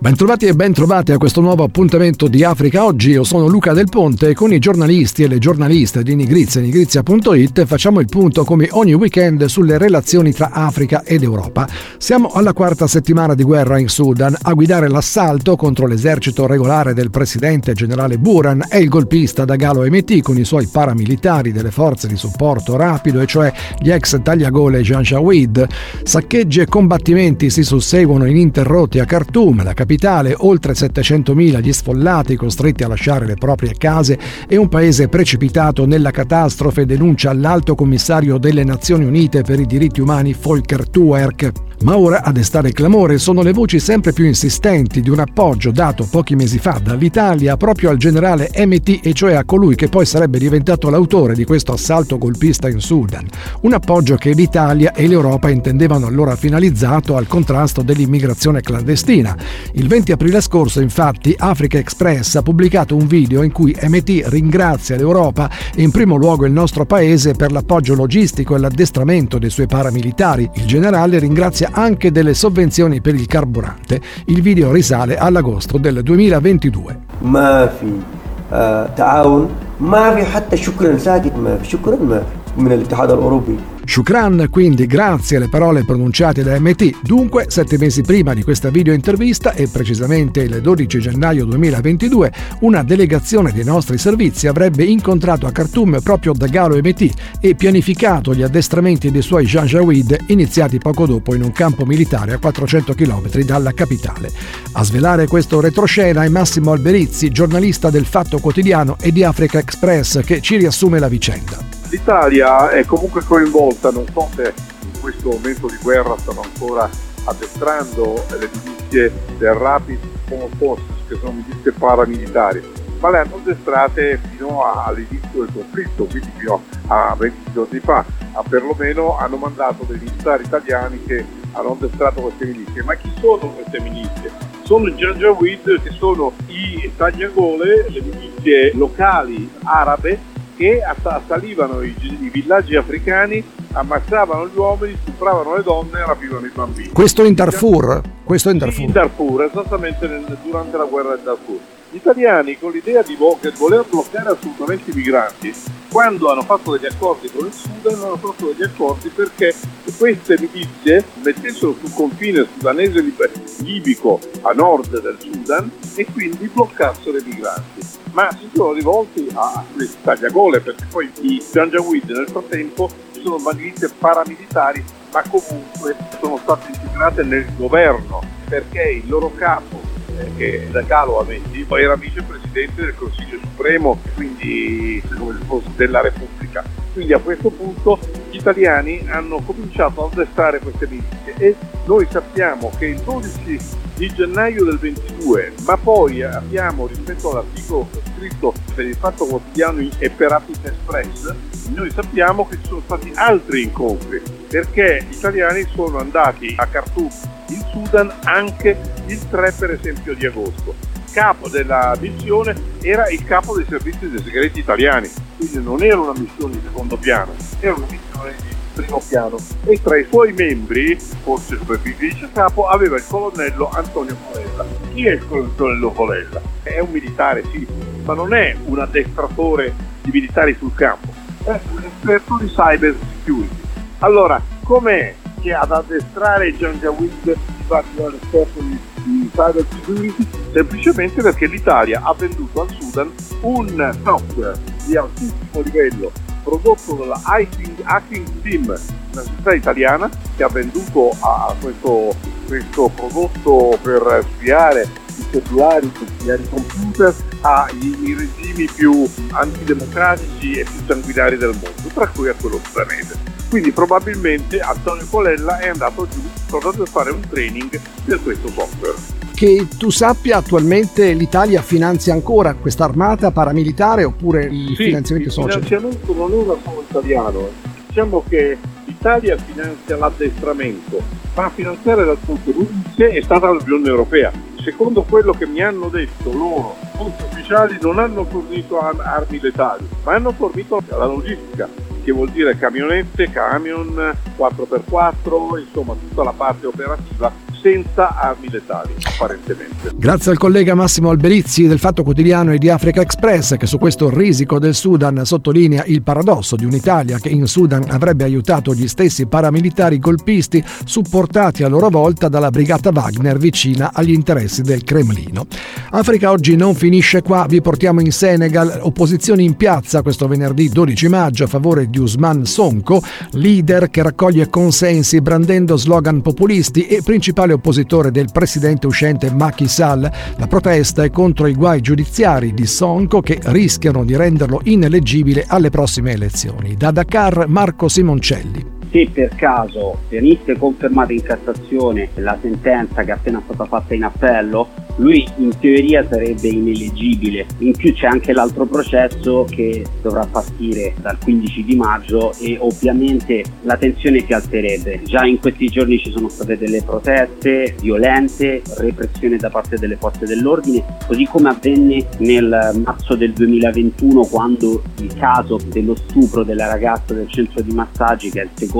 Bentrovati e bentrovati a questo nuovo appuntamento di Africa Oggi. Io sono Luca Del Ponte e con i giornalisti e le giornaliste di Nigrizia e Nigrizia.it facciamo il punto come ogni weekend sulle relazioni tra Africa ed Europa. Siamo alla quarta settimana di guerra in Sudan. A guidare l'assalto contro l'esercito regolare del presidente generale Buran è il golpista Dagalo MT con i suoi paramilitari delle forze di supporto rapido, e cioè gli ex tagliagole Jean Jawid. Saccheggi e combattimenti si susseguono ininterrotti a Khartoum, la capitale capitale, oltre 700.000 gli sfollati costretti a lasciare le proprie case e un paese precipitato nella catastrofe denuncia l'alto commissario delle Nazioni Unite per i diritti umani Volker Turk. Ma ora a destare clamore sono le voci sempre più insistenti di un appoggio dato pochi mesi fa dall'Italia proprio al generale MT e cioè a colui che poi sarebbe diventato l'autore di questo assalto golpista in Sudan. Un appoggio che l'Italia e l'Europa intendevano allora finalizzato al contrasto dell'immigrazione clandestina. Il 20 aprile scorso infatti Africa Express ha pubblicato un video in cui MT ringrazia l'Europa e in primo luogo il nostro paese per l'appoggio logistico e l'addestramento dei suoi paramilitari. Il generale ringrazia anche delle sovvenzioni per il carburante. Il video risale all'agosto del 2022. ما في تعاون ما في حتى شكرا ساكت ما في شكرا ما في من الاتحاد الاوروبي Shukran, quindi grazie alle parole pronunciate da MT. Dunque, sette mesi prima di questa video intervista e precisamente il 12 gennaio 2022, una delegazione dei nostri servizi avrebbe incontrato a Khartoum proprio Dagalo MT e pianificato gli addestramenti dei suoi Janjaweed iniziati poco dopo in un campo militare a 400 km dalla capitale. A svelare questo retroscena è Massimo Alberizzi, giornalista del Fatto Quotidiano e di Africa Express, che ci riassume la vicenda. L'Italia è comunque coinvolta, non so se in questo momento di guerra stanno ancora addestrando le milizie del Rapid Forces, che sono milizie paramilitari, ma le hanno addestrate fino all'inizio del conflitto, quindi fino a 20 giorni fa. A perlomeno hanno mandato dei militari italiani che hanno addestrato queste milizie. Ma chi sono queste milizie? Sono i Janjaweed, che sono i tagliagole, le milizie locali arabe che assalivano i, i, villaggi africani, ammazzavano gli uomini, stupravano le donne e rapivano i bambini. Questo in Darfur? Questo in Darfur? in Darfur, esattamente nel, durante la guerra del Darfur. Gli italiani con l'idea di voler bloccare assolutamente i migranti, quando hanno fatto degli accordi con il Sudan, hanno fatto degli accordi perché queste milizie mettessero sul confine sudanese libico a nord del Sudan e quindi bloccassero i migranti. Ma si sono rivolti a tagliagole perché poi i Janjaweed nel frattempo sono milizie paramilitari ma comunque sono state integrate nel governo perché il loro capo che da Calo a 20 poi era vicepresidente del Consiglio Supremo, quindi della Repubblica. Quindi a questo punto gli italiani hanno cominciato ad addestrare queste milizie e noi sappiamo che il 12 di gennaio del 22, ma poi abbiamo rispetto all'articolo scritto per il Fatto Quotidiano e per Rapid Express, noi sappiamo che ci sono stati altri incontri perché gli italiani sono andati a Khartoum in Sudan anche il 3 per esempio di agosto. Capo della missione era il capo dei servizi dei segreti italiani, quindi non era una missione di secondo piano, era una missione di primo piano e tra i suoi membri, forse come vice capo, aveva il colonnello Antonio Colella. Chi è il colonnello Colella? È un militare, sì, ma non è un addestratore di militari sul campo, è un esperto di cyber security. Allora, com'è che ad addestrare Gian Jawid si va dall'esperto di, di cyber security? Semplicemente perché l'Italia ha venduto al Sudan un software di altissimo livello prodotto dalla Hacking, Hacking Team, una società italiana che ha venduto a questo, questo prodotto per spiare i cellulari, i computer ai regimi più antidemocratici e più sanguinari del mondo, tra cui a quello sudanese. Quindi probabilmente Antonio Colella è andato giù proprio per fare un training per questo software. Che tu sappia attualmente l'Italia finanzia ancora questa armata paramilitare oppure i sì, finanziamenti social? Il finanziamento non è solo italiano, diciamo che l'Italia finanzia l'addestramento, ma a finanziare dal punto di vista è stata l'Unione Europea. Secondo quello che mi hanno detto loro, fonti ufficiali non hanno fornito armi letali, ma hanno fornito la logistica che vuol dire camionette, camion, 4x4, insomma tutta la parte operativa senza armi letali, apparentemente. Grazie al collega Massimo Alberizzi del Fatto Quotidiano e di Africa Express che su questo risico del Sudan sottolinea il paradosso di un'Italia che in Sudan avrebbe aiutato gli stessi paramilitari golpisti supportati a loro volta dalla brigata Wagner vicina agli interessi del Cremlino. Africa oggi non finisce qua, vi portiamo in Senegal, opposizioni in piazza questo venerdì 12 maggio a favore di Usman Sonko, leader che raccoglie consensi brandendo slogan populisti e principali principale oppositore del presidente uscente Macky Sall. La protesta è contro i guai giudiziari di Sonko che rischiano di renderlo ineleggibile alle prossime elezioni. Da Dakar Marco Simoncelli se per caso venisse confermata in Cassazione la sentenza che è appena stata fatta in appello, lui in teoria sarebbe ineleggibile. In più c'è anche l'altro processo che dovrà partire dal 15 di maggio e ovviamente la tensione si alzerebbe. Già in questi giorni ci sono state delle proteste violente, repressione da parte delle forze dell'ordine, così come avvenne nel marzo del 2021 quando il caso dello stupro della ragazza del centro di massaggi, che è il secondo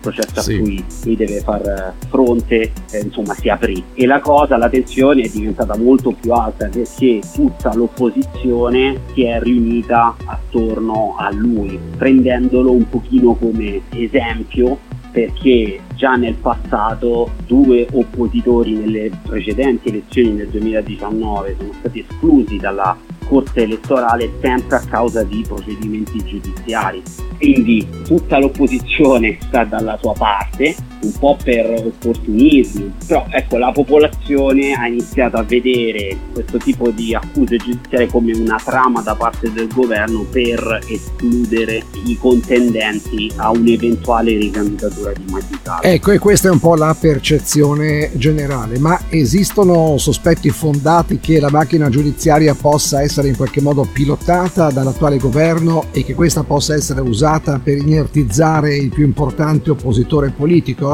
processo sì. a cui lui deve far fronte, eh, insomma si aprì. E la cosa, la tensione è diventata molto più alta perché tutta l'opposizione si è riunita attorno a lui, prendendolo un pochino come esempio perché già nel passato due oppositori nelle precedenti elezioni del 2019 sono stati esclusi dalla Corte elettorale sempre a causa di procedimenti giudiziari. Quindi tutta l'opposizione sta dalla sua parte, un po' per opportunismi, però ecco la popolazione ha iniziato a vedere questo tipo di accuse giudiziarie come una trama da parte del governo per escludere i contendenti a un'eventuale ricandidatura di Magitale. Ecco, e questa è un po' la percezione generale, ma esistono sospetti fondati che la macchina giudiziaria possa essere in qualche modo pilotata dall'attuale governo e che questa possa essere usata per inertizzare il più importante oppositore politico?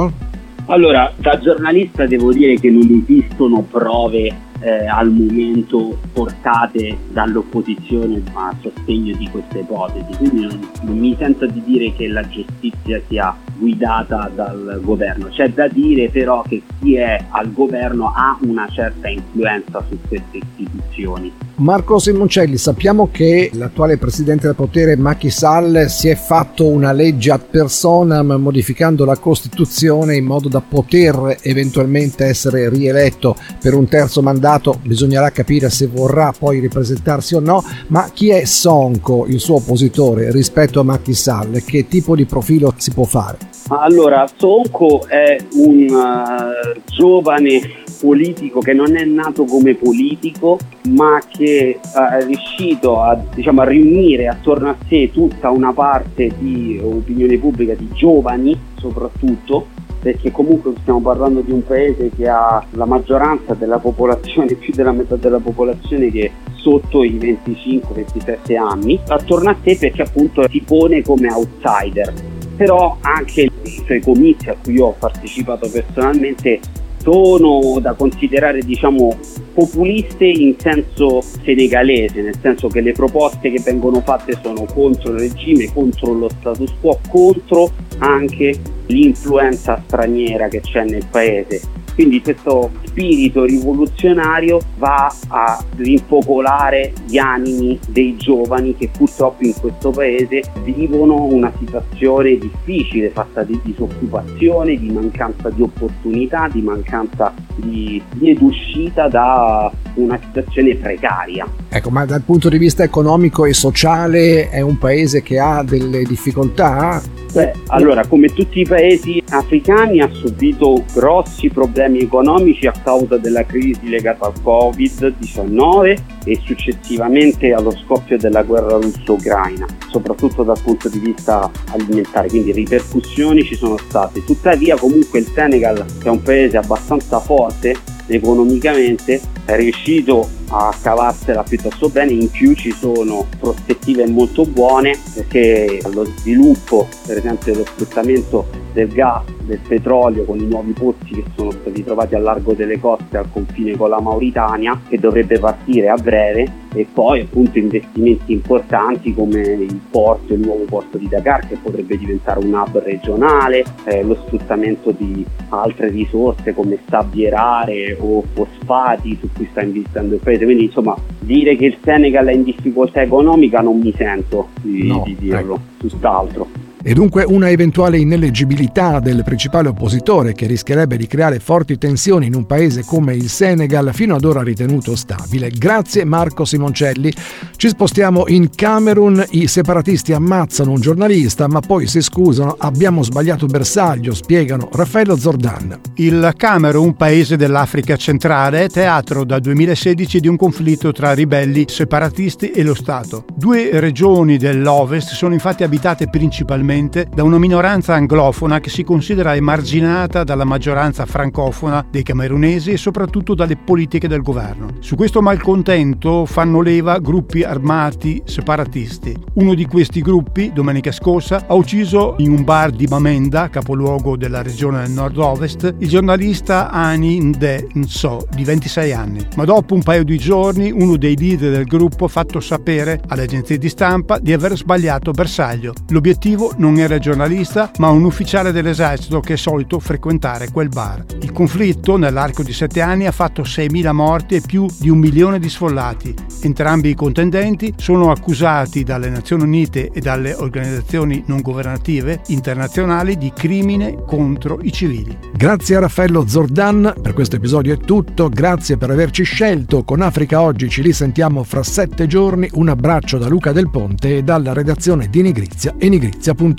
Allora, da giornalista devo dire che non esistono prove eh, al momento portate dall'opposizione a sostegno di questa ipotesi, quindi non, non mi sento di dire che la giustizia sia guidata dal governo. C'è da dire però che chi è al governo ha una certa influenza su queste istituzioni. Marco Simoncelli, sappiamo che l'attuale presidente del potere Macky Sall si è fatto una legge ad personam modificando la Costituzione in modo da poter eventualmente essere rieletto per un terzo mandato, bisognerà capire se vorrà poi ripresentarsi o no, ma chi è Sonko, il suo oppositore, rispetto a Macky Sall? Che tipo di profilo si può fare? Allora, Sonko è un uh, giovane politico che non è nato come politico, ma che è riuscito a, diciamo, a riunire attorno a sé tutta una parte di opinione pubblica, di giovani soprattutto, perché comunque stiamo parlando di un paese che ha la maggioranza della popolazione, più della metà della popolazione che è sotto i 25-27 anni, attorno a sé perché appunto si pone come outsider. Però anche i suoi comizi a cui ho partecipato personalmente sono da considerare diciamo populiste in senso senegalese, nel senso che le proposte che vengono fatte sono contro il regime, contro lo status quo, contro anche l'influenza straniera che c'è nel paese. Quindi questo spirito rivoluzionario va a rinfocolare gli animi dei giovani che purtroppo in questo paese vivono una situazione difficile, fatta di disoccupazione, di mancanza di opportunità, di mancanza di via d'uscita da una situazione precaria. Ecco, ma dal punto di vista economico e sociale è un paese che ha delle difficoltà? Beh, allora, come tutti i paesi africani ha subito grossi problemi economici a causa della crisi legata al Covid-19 e successivamente allo scoppio della guerra russo-ucraina, soprattutto dal punto di vista alimentare, quindi ripercussioni ci sono state. Tuttavia comunque il Senegal, che è un paese abbastanza forte, economicamente è riuscito a cavarsela piuttosto bene, in più ci sono prospettive molto buone perché lo sviluppo per esempio dello sfruttamento del gas, del petrolio con i nuovi pozzi che sono stati trovati a largo delle coste al confine con la Mauritania che dovrebbe partire a breve e poi appunto investimenti importanti come il porto, il nuovo porto di Dakar che potrebbe diventare un hub regionale, eh, lo sfruttamento di altre risorse come sabbierare o fosfati su cui sta investendo il paese. Quindi insomma dire che il Senegal è in difficoltà economica non mi sento di, no, di dirlo, ecco. tutt'altro e dunque una eventuale ineleggibilità del principale oppositore che rischierebbe di creare forti tensioni in un paese come il Senegal fino ad ora ritenuto stabile. Grazie Marco Simoncelli. Ci spostiamo in Camerun, i separatisti ammazzano un giornalista ma poi si scusano, abbiamo sbagliato bersaglio, spiegano Raffaello Zordan. Il Camerun, paese dell'Africa centrale, è teatro dal 2016 di un conflitto tra ribelli separatisti e lo Stato. Due regioni dell'Ovest sono infatti abitate principalmente esclusivamente da una minoranza anglofona che si considera emarginata dalla maggioranza francofona dei camerunesi e soprattutto dalle politiche del governo. Su questo malcontento fanno leva gruppi armati separatisti. Uno di questi gruppi, domenica scorsa, ha ucciso in un bar di Bamenda, capoluogo della regione del nord-ovest, il giornalista Ani Nde Nso, di 26 anni. Ma dopo un paio di giorni, uno dei leader del gruppo ha fatto sapere alle agenzie di stampa di aver sbagliato bersaglio. L'obiettivo non non era giornalista, ma un ufficiale dell'esercito che è solito frequentare quel bar. Il conflitto, nell'arco di sette anni, ha fatto 6.000 morti e più di un milione di sfollati. Entrambi i contendenti sono accusati dalle Nazioni Unite e dalle organizzazioni non governative internazionali di crimine contro i civili. Grazie a Raffaello Zordan, per questo episodio è tutto, grazie per averci scelto. Con Africa Oggi ci risentiamo fra sette giorni. Un abbraccio da Luca Del Ponte e dalla redazione di Nigrizia e nigrizia.it.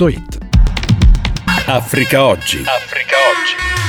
Africa Oggi. Africa Oggi.